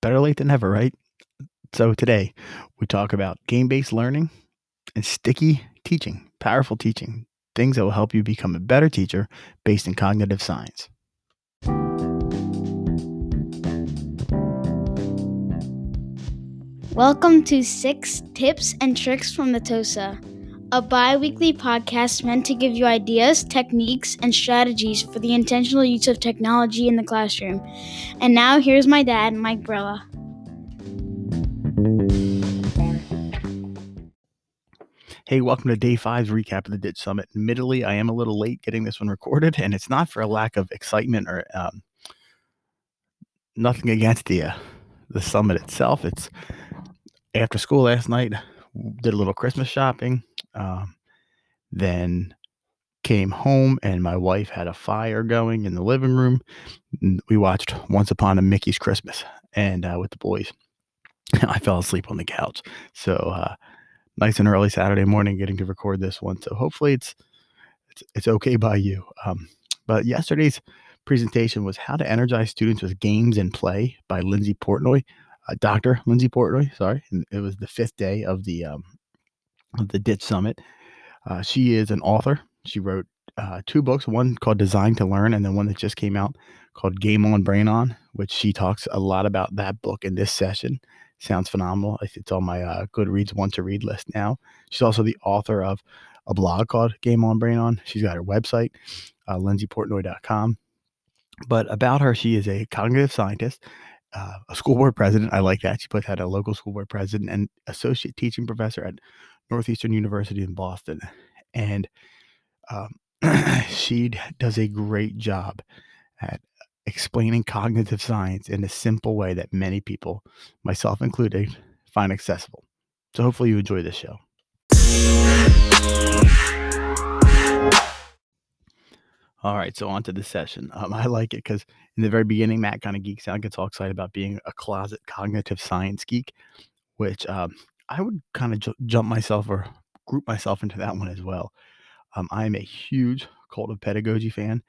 better late than never, right? So today we talk about game based learning and sticky teaching, powerful teaching, things that will help you become a better teacher based in cognitive science. Welcome to Six Tips and Tricks from the TOSA, a bi weekly podcast meant to give you ideas, techniques, and strategies for the intentional use of technology in the classroom. And now here's my dad, Mike Brella. Hey, welcome to day five's recap of the Ditch Summit. Admittedly, I am a little late getting this one recorded, and it's not for a lack of excitement or um, nothing against the uh, the summit itself. It's after school last night, did a little Christmas shopping, um, then came home, and my wife had a fire going in the living room. We watched Once Upon a Mickey's Christmas, and uh, with the boys, I fell asleep on the couch. So. Uh, nice and early Saturday morning getting to record this one. So hopefully it's it's, it's okay by you. Um, but yesterday's presentation was how to energize students with games and play by Lindsay Portnoy, uh, Dr. Lindsay Portnoy. Sorry, and it was the fifth day of the um, of the Ditch Summit. Uh, she is an author. She wrote uh, two books, one called Design to Learn, and then one that just came out called Game On Brain On, which she talks a lot about that book in this session sounds phenomenal. It's on my uh, Goodreads want to read list now. She's also the author of a blog called Game On Brain On. She's got her website, uh, lindsayportnoy.com. But about her, she is a cognitive scientist, uh, a school board president. I like that. She both had a local school board president and associate teaching professor at Northeastern University in Boston. And um, she does a great job at explaining cognitive science in a simple way that many people, myself included, find accessible. So hopefully you enjoy this show. All right, so on to the session. Um, I like it because in the very beginning, Matt kind of geeks out, and gets all excited about being a closet cognitive science geek, which um, I would kind of ju- jump myself or group myself into that one as well. Um, I am a huge cult of pedagogy fan.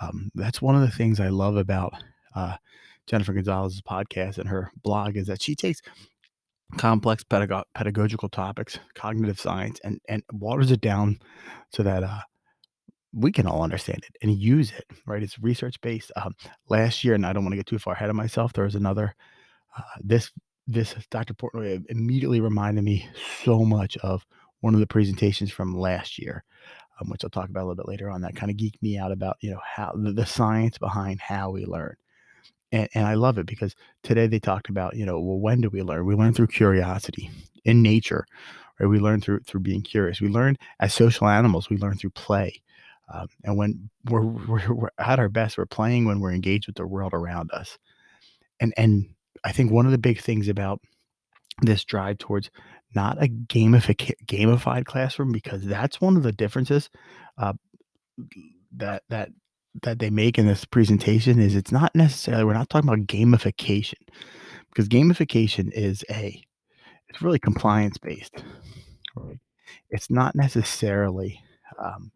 Um, that's one of the things I love about uh, Jennifer Gonzalez's podcast and her blog is that she takes complex pedago- pedagogical topics, cognitive science, and and waters it down so that uh, we can all understand it and use it. Right? It's research based. Um, last year, and I don't want to get too far ahead of myself. There was another uh, this this Dr. Portnoy immediately reminded me so much of one of the presentations from last year um, which I'll talk about a little bit later on, that kind of geeked me out about, you know, how the, the science behind how we learn. And, and I love it because today they talked about, you know, well, when do we learn? We learn through curiosity in nature, right? We learn through through being curious. We learn as social animals. We learn through play. Um, and when we're, we're, we're at our best, we're playing when we're engaged with the world around us. And and I think one of the big things about this drive towards not a gamific- gamified classroom because that's one of the differences uh, that that that they make in this presentation is it's not necessarily we're not talking about gamification because gamification is a it's really compliance based right? it's not necessarily um,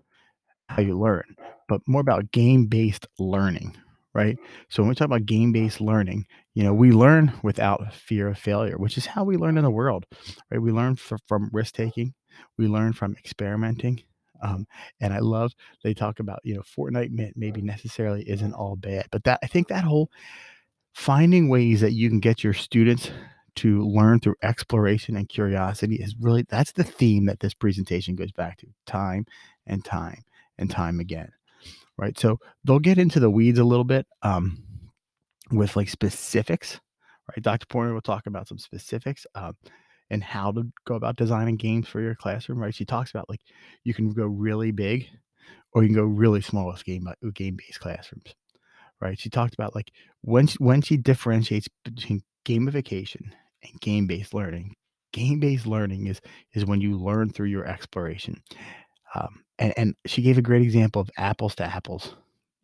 how you learn but more about game based learning right? So when we talk about game-based learning, you know, we learn without fear of failure, which is how we learn in the world, right? We learn f- from risk-taking, we learn from experimenting. Um, and I love they talk about, you know, Fortnite maybe necessarily isn't all bad, but that I think that whole finding ways that you can get your students to learn through exploration and curiosity is really that's the theme that this presentation goes back to time and time and time again right? So they'll get into the weeds a little bit um, with like specifics, right? Dr. Porter will talk about some specifics um, and how to go about designing games for your classroom, right? She talks about like you can go really big or you can go really small with game game based classrooms, right? She talked about like when she, when she differentiates between gamification and game based learning. Game based learning is is when you learn through your exploration. Um, and, and she gave a great example of apples to apples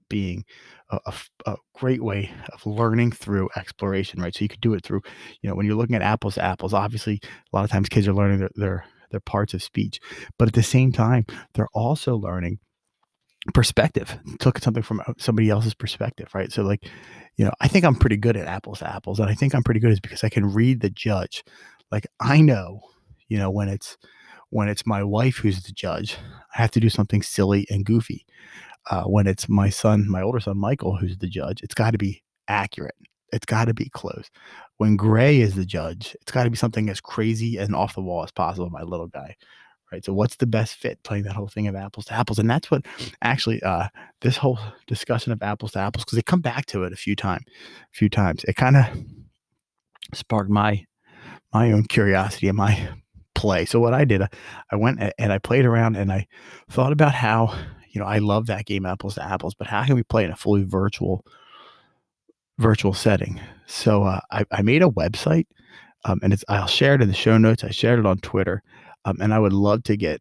being a, a, a, great way of learning through exploration, right? So you could do it through, you know, when you're looking at apples to apples, obviously a lot of times kids are learning their, their, their parts of speech, but at the same time, they're also learning perspective, took something from uh, somebody else's perspective, right? So like you know, I think I'm pretty good at apples to apples, and I think I'm pretty good is because I can read the judge. Like I know, you know, when it's when it's my wife who's the judge, I have to do something silly and goofy. Uh, when it's my son, my older son Michael, who's the judge, it's got to be accurate. It's got to be close. When Gray is the judge, it's got to be something as crazy and off the wall as possible. My little guy, right? So, what's the best fit? Playing that whole thing of apples to apples, and that's what actually uh, this whole discussion of apples to apples because they come back to it a few times, a few times. It kind of sparked my my own curiosity and my play. So what I did, I went and I played around and I thought about how you know I love that game apples to apples, but how can we play in a fully virtual virtual setting. So uh, I, I, made a website, um, and it's I'll share it in the show notes. I shared it on Twitter, um, and I would love to get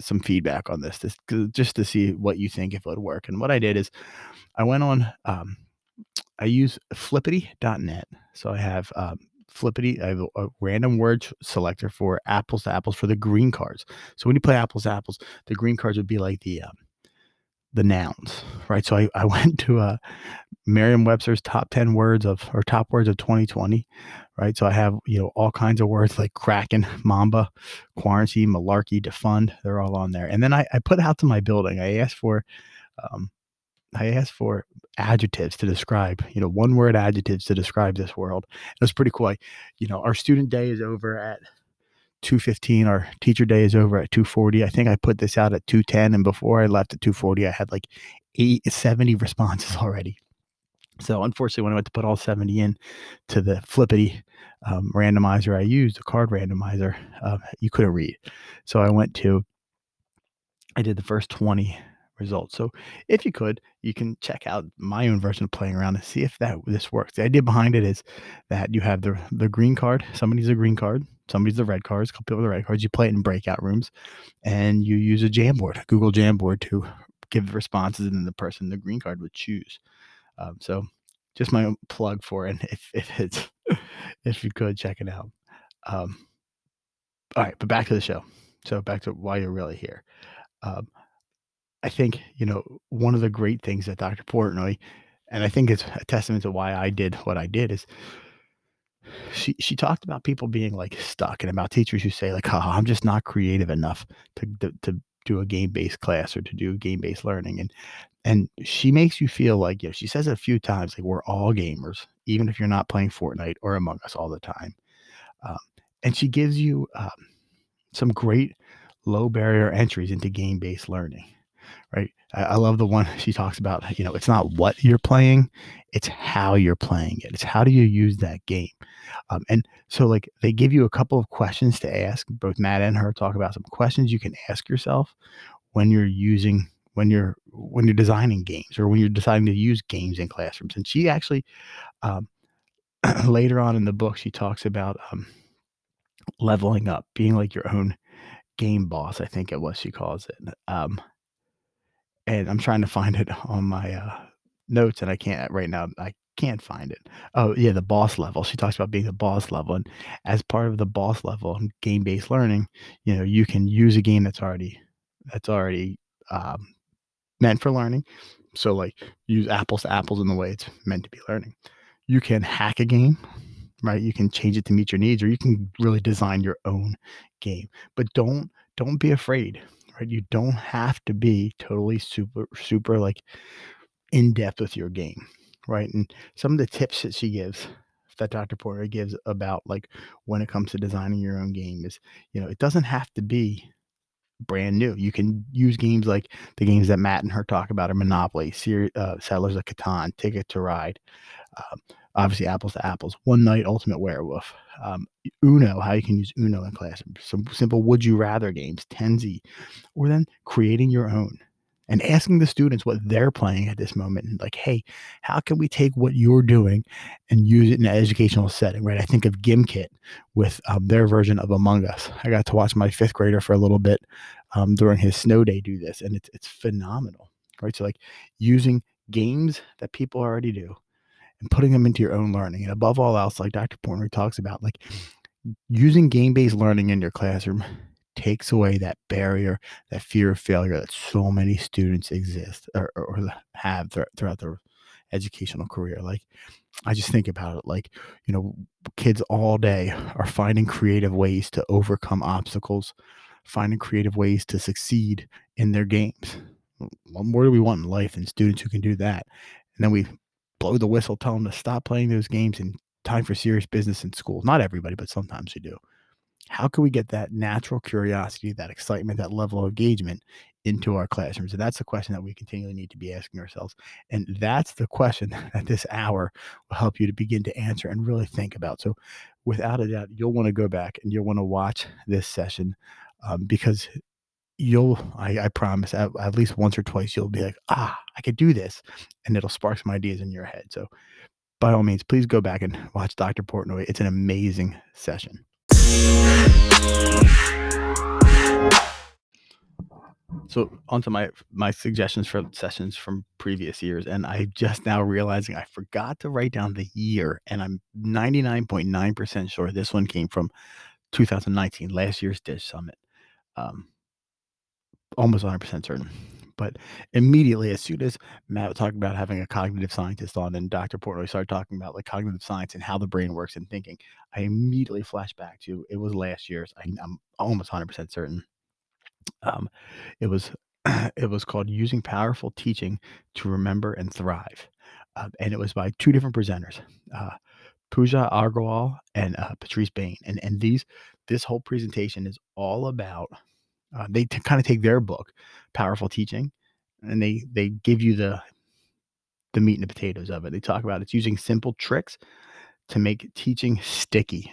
some feedback on this, this just to see what you think if it would work. And what I did is I went on. Um, I use flippity.net. So I have um, flippity, I have a, random word selector for apples to apples for the green cards. So when you play apples to apples, the green cards would be like the um, the nouns, right? So I, I went to uh, Merriam-Webster's top 10 words of or top words of 2020, right? So I have, you know, all kinds of words like Kraken, Mamba, quarantine, malarkey, defund, they're all on there. And then I, I put out to my building, I asked for, um, I asked for adjectives to describe, you know, one word adjectives to describe this world. It was pretty cool. I, you know, our student day is over at 215 our teacher day is over at 240 i think i put this out at 210 and before i left at 240 i had like eight, 70 responses already so unfortunately when i went to put all 70 in to the flippity um, randomizer i used the card randomizer uh, you couldn't read so i went to i did the first 20 results. So if you could, you can check out my own version of playing around and see if that this works. The idea behind it is that you have the the green card. Somebody's a green card. Somebody's the red cards. A couple people the red cards. You play it in breakout rooms, and you use a Jamboard, a Google Jamboard, to give responses, and then the person the green card would choose. Um, so just my own plug for it. If if it's if you could check it out. Um, all right, but back to the show. So back to why you're really here. Um, I think, you know, one of the great things that Dr. Portnoy, and I think it's a testament to why I did what I did, is she she talked about people being like stuck and about teachers who say like, oh, I'm just not creative enough to, to, to do a game based class or to do game based learning. And and she makes you feel like, you know, she says it a few times, like we're all gamers, even if you're not playing Fortnite or Among Us all the time. Um, and she gives you um, some great low barrier entries into game based learning right? I, love the one she talks about. You know, it's not what you're playing, it's how you're playing it. It's how do you use that game. Um, and so, like, they give you a couple of questions to ask. Both Matt and her talk about some questions you can ask yourself when you're using when you're when you're designing games or when you're deciding to use games in classrooms. And she actually um, later on in the book she talks about um, leveling up, being like your own game boss. I think it was she calls it. Um, and I'm trying to find it on my uh, notes, and I can't right now. I can't find it. Oh yeah, the boss level. She talks about being the boss level, and as part of the boss level and game-based learning, you know, you can use a game that's already that's already um, meant for learning. So like use apples to apples in the way it's meant to be learning. You can hack a game, right? You can change it to meet your needs, or you can really design your own game. But don't don't be afraid right? You don't have to be totally super, super like in depth with your game, right? And some of the tips that she gives, that Dr. Porter gives about like when it comes to designing your own game is, you know, it doesn't have to be brand new. You can use games like the games that Matt and her talk about are Monopoly, uh, Settlers of Catan, Ticket to Ride. Um, obviously apples to apples. One Night Ultimate Werewolf, um, Uno, how you can use Uno in class, some simple would you rather games, Tenzi, or then creating your own and asking the students what they're playing at this moment and like, hey, how can we take what you're doing and use it in an educational setting, right? I think of Gimkit with um, their version of Among Us. I got to watch my fifth grader for a little bit um, during his snow day do this, and it's it's phenomenal, right? So like using games that people already do and putting them into your own learning. And above all else, like Dr. Portnoy talks about, like using game based learning in your classroom takes away that barrier, that fear of failure that so many students exist or, or have throughout their educational career. Like, I just think about it like, you know, kids all day are finding creative ways to overcome obstacles, finding creative ways to succeed in their games. What more do we want in life than students who can do that? And then we blow the whistle, tell them to stop playing those games and time for serious business in school. Not everybody, but sometimes we do. How can we get that natural curiosity, that excitement, that level of engagement into our classrooms? And that's the question that we continually need to be asking ourselves. And that's the question that this hour will help you to begin to answer and really think about. So, without a doubt, you'll want to go back and you'll want to watch this session um, because you'll I, I promise at, at, least once or twice you'll be like ah i could do this and it'll spark some ideas in your head. So by all means please go back and watch dr portnoy. It's an amazing session. So onto my my suggestions for sessions from previous years and i just now realizing i forgot to write down the year and i'm 99.9% sure this one came from 2019 last year's Ditch Summit. Um, almost 100% certain. But immediately, as soon as Matt was talking about having a cognitive scientist on and Dr. Portnoy started talking about like cognitive science and how the brain works and thinking, I immediately flashed back to it was last year's. I, am almost 100% certain. Um, it was it was called using powerful teaching to remember and thrive, uh, and it was by two different presenters, uh, Pooja and uh, Patrice Bain, and and these this whole presentation is all about uh, they t- kind of take their book, Powerful Teaching, and they they give you the the meat and the potatoes of it. They talk about it's using simple tricks to make teaching sticky,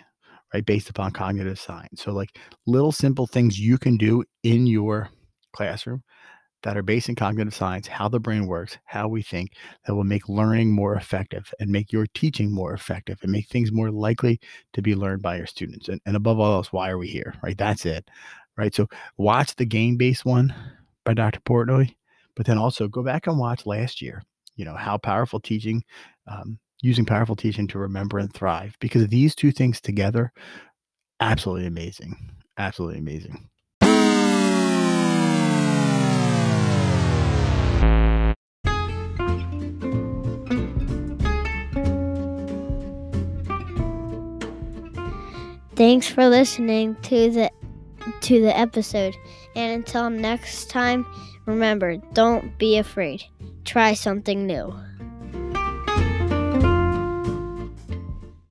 right? Based upon cognitive science. So like little simple things you can do in your classroom that are based in cognitive science, how the brain works, how we think, that will make learning more effective and make your teaching more effective and make things more likely to be learned by your students. And, and above all else, why are we here? Right? That's it right? So watch the game based one by Dr. Portnoy, but then also go back and watch last year, you know, how powerful teaching, um, using powerful teaching to remember and thrive, because these two things together, absolutely amazing. Absolutely amazing. Thanks for listening to the to the episode. And until next time, remember don't be afraid. Try something new.